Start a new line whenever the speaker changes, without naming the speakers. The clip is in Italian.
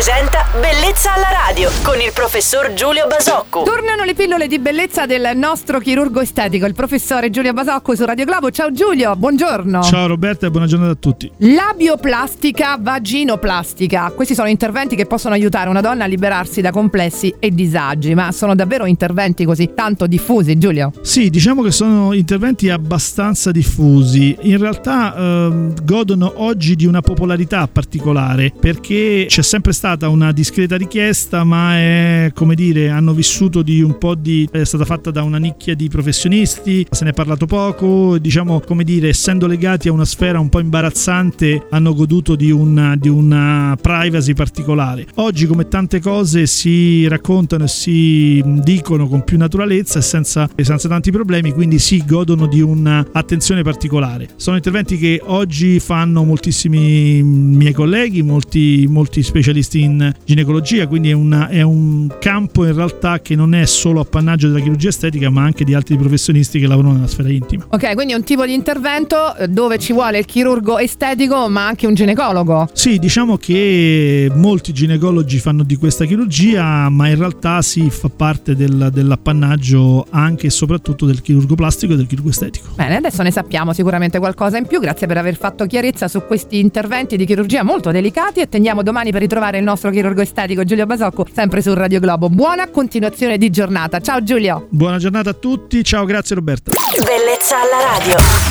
presenta Bellezza alla radio con il professor Giulio Basocco.
Tornano le pillole di bellezza del nostro chirurgo estetico, il professore Giulio Basocco su Radio Globo. Ciao Giulio, buongiorno.
Ciao Roberta e buona giornata a tutti.
Labioplastica, vaginoplastica. Questi sono interventi che possono aiutare una donna a liberarsi da complessi e disagi, ma sono davvero interventi così tanto diffusi, Giulio?
Sì, diciamo che sono interventi abbastanza diffusi. In realtà ehm, godono oggi di una popolarità particolare perché c'è sempre stata una discreta richiesta, ma è come dire, hanno vissuto di un po' di è stata fatta da una nicchia di professionisti, se ne è parlato poco, diciamo come dire, essendo legati a una sfera un po' imbarazzante, hanno goduto di una, di una privacy particolare. Oggi, come tante cose, si raccontano e si dicono con più naturalezza e senza, senza tanti problemi, quindi si godono di un'attenzione particolare. Sono interventi che oggi fanno moltissimi miei colleghi, molti, molti specialisti in ginecologia, quindi è, una, è un campo in realtà che non è solo appannaggio della chirurgia estetica, ma anche di altri professionisti che lavorano nella sfera intima.
Ok, quindi è un tipo di intervento eh, dove ci vuole il chirurgo estetico, ma anche un ginecologo.
Sì, diciamo che molti ginecologi fanno di questa chirurgia, ma in realtà si fa parte del, dell'appannaggio anche e soprattutto del chirurgo plastico e del chirurgo estetico.
Bene, adesso ne sappiamo sicuramente qualcosa in più. Grazie per aver fatto chiarezza su questi interventi di chirurgia molto delicati. Attendiamo domani per ritrovare il nostro chirurgo estetico Giulio Basocco, sempre su Radio Globo. Buona continuazione di giornata. Ciao Giulio.
Buona giornata a tutti, ciao, grazie Roberta.
Bellezza alla radio.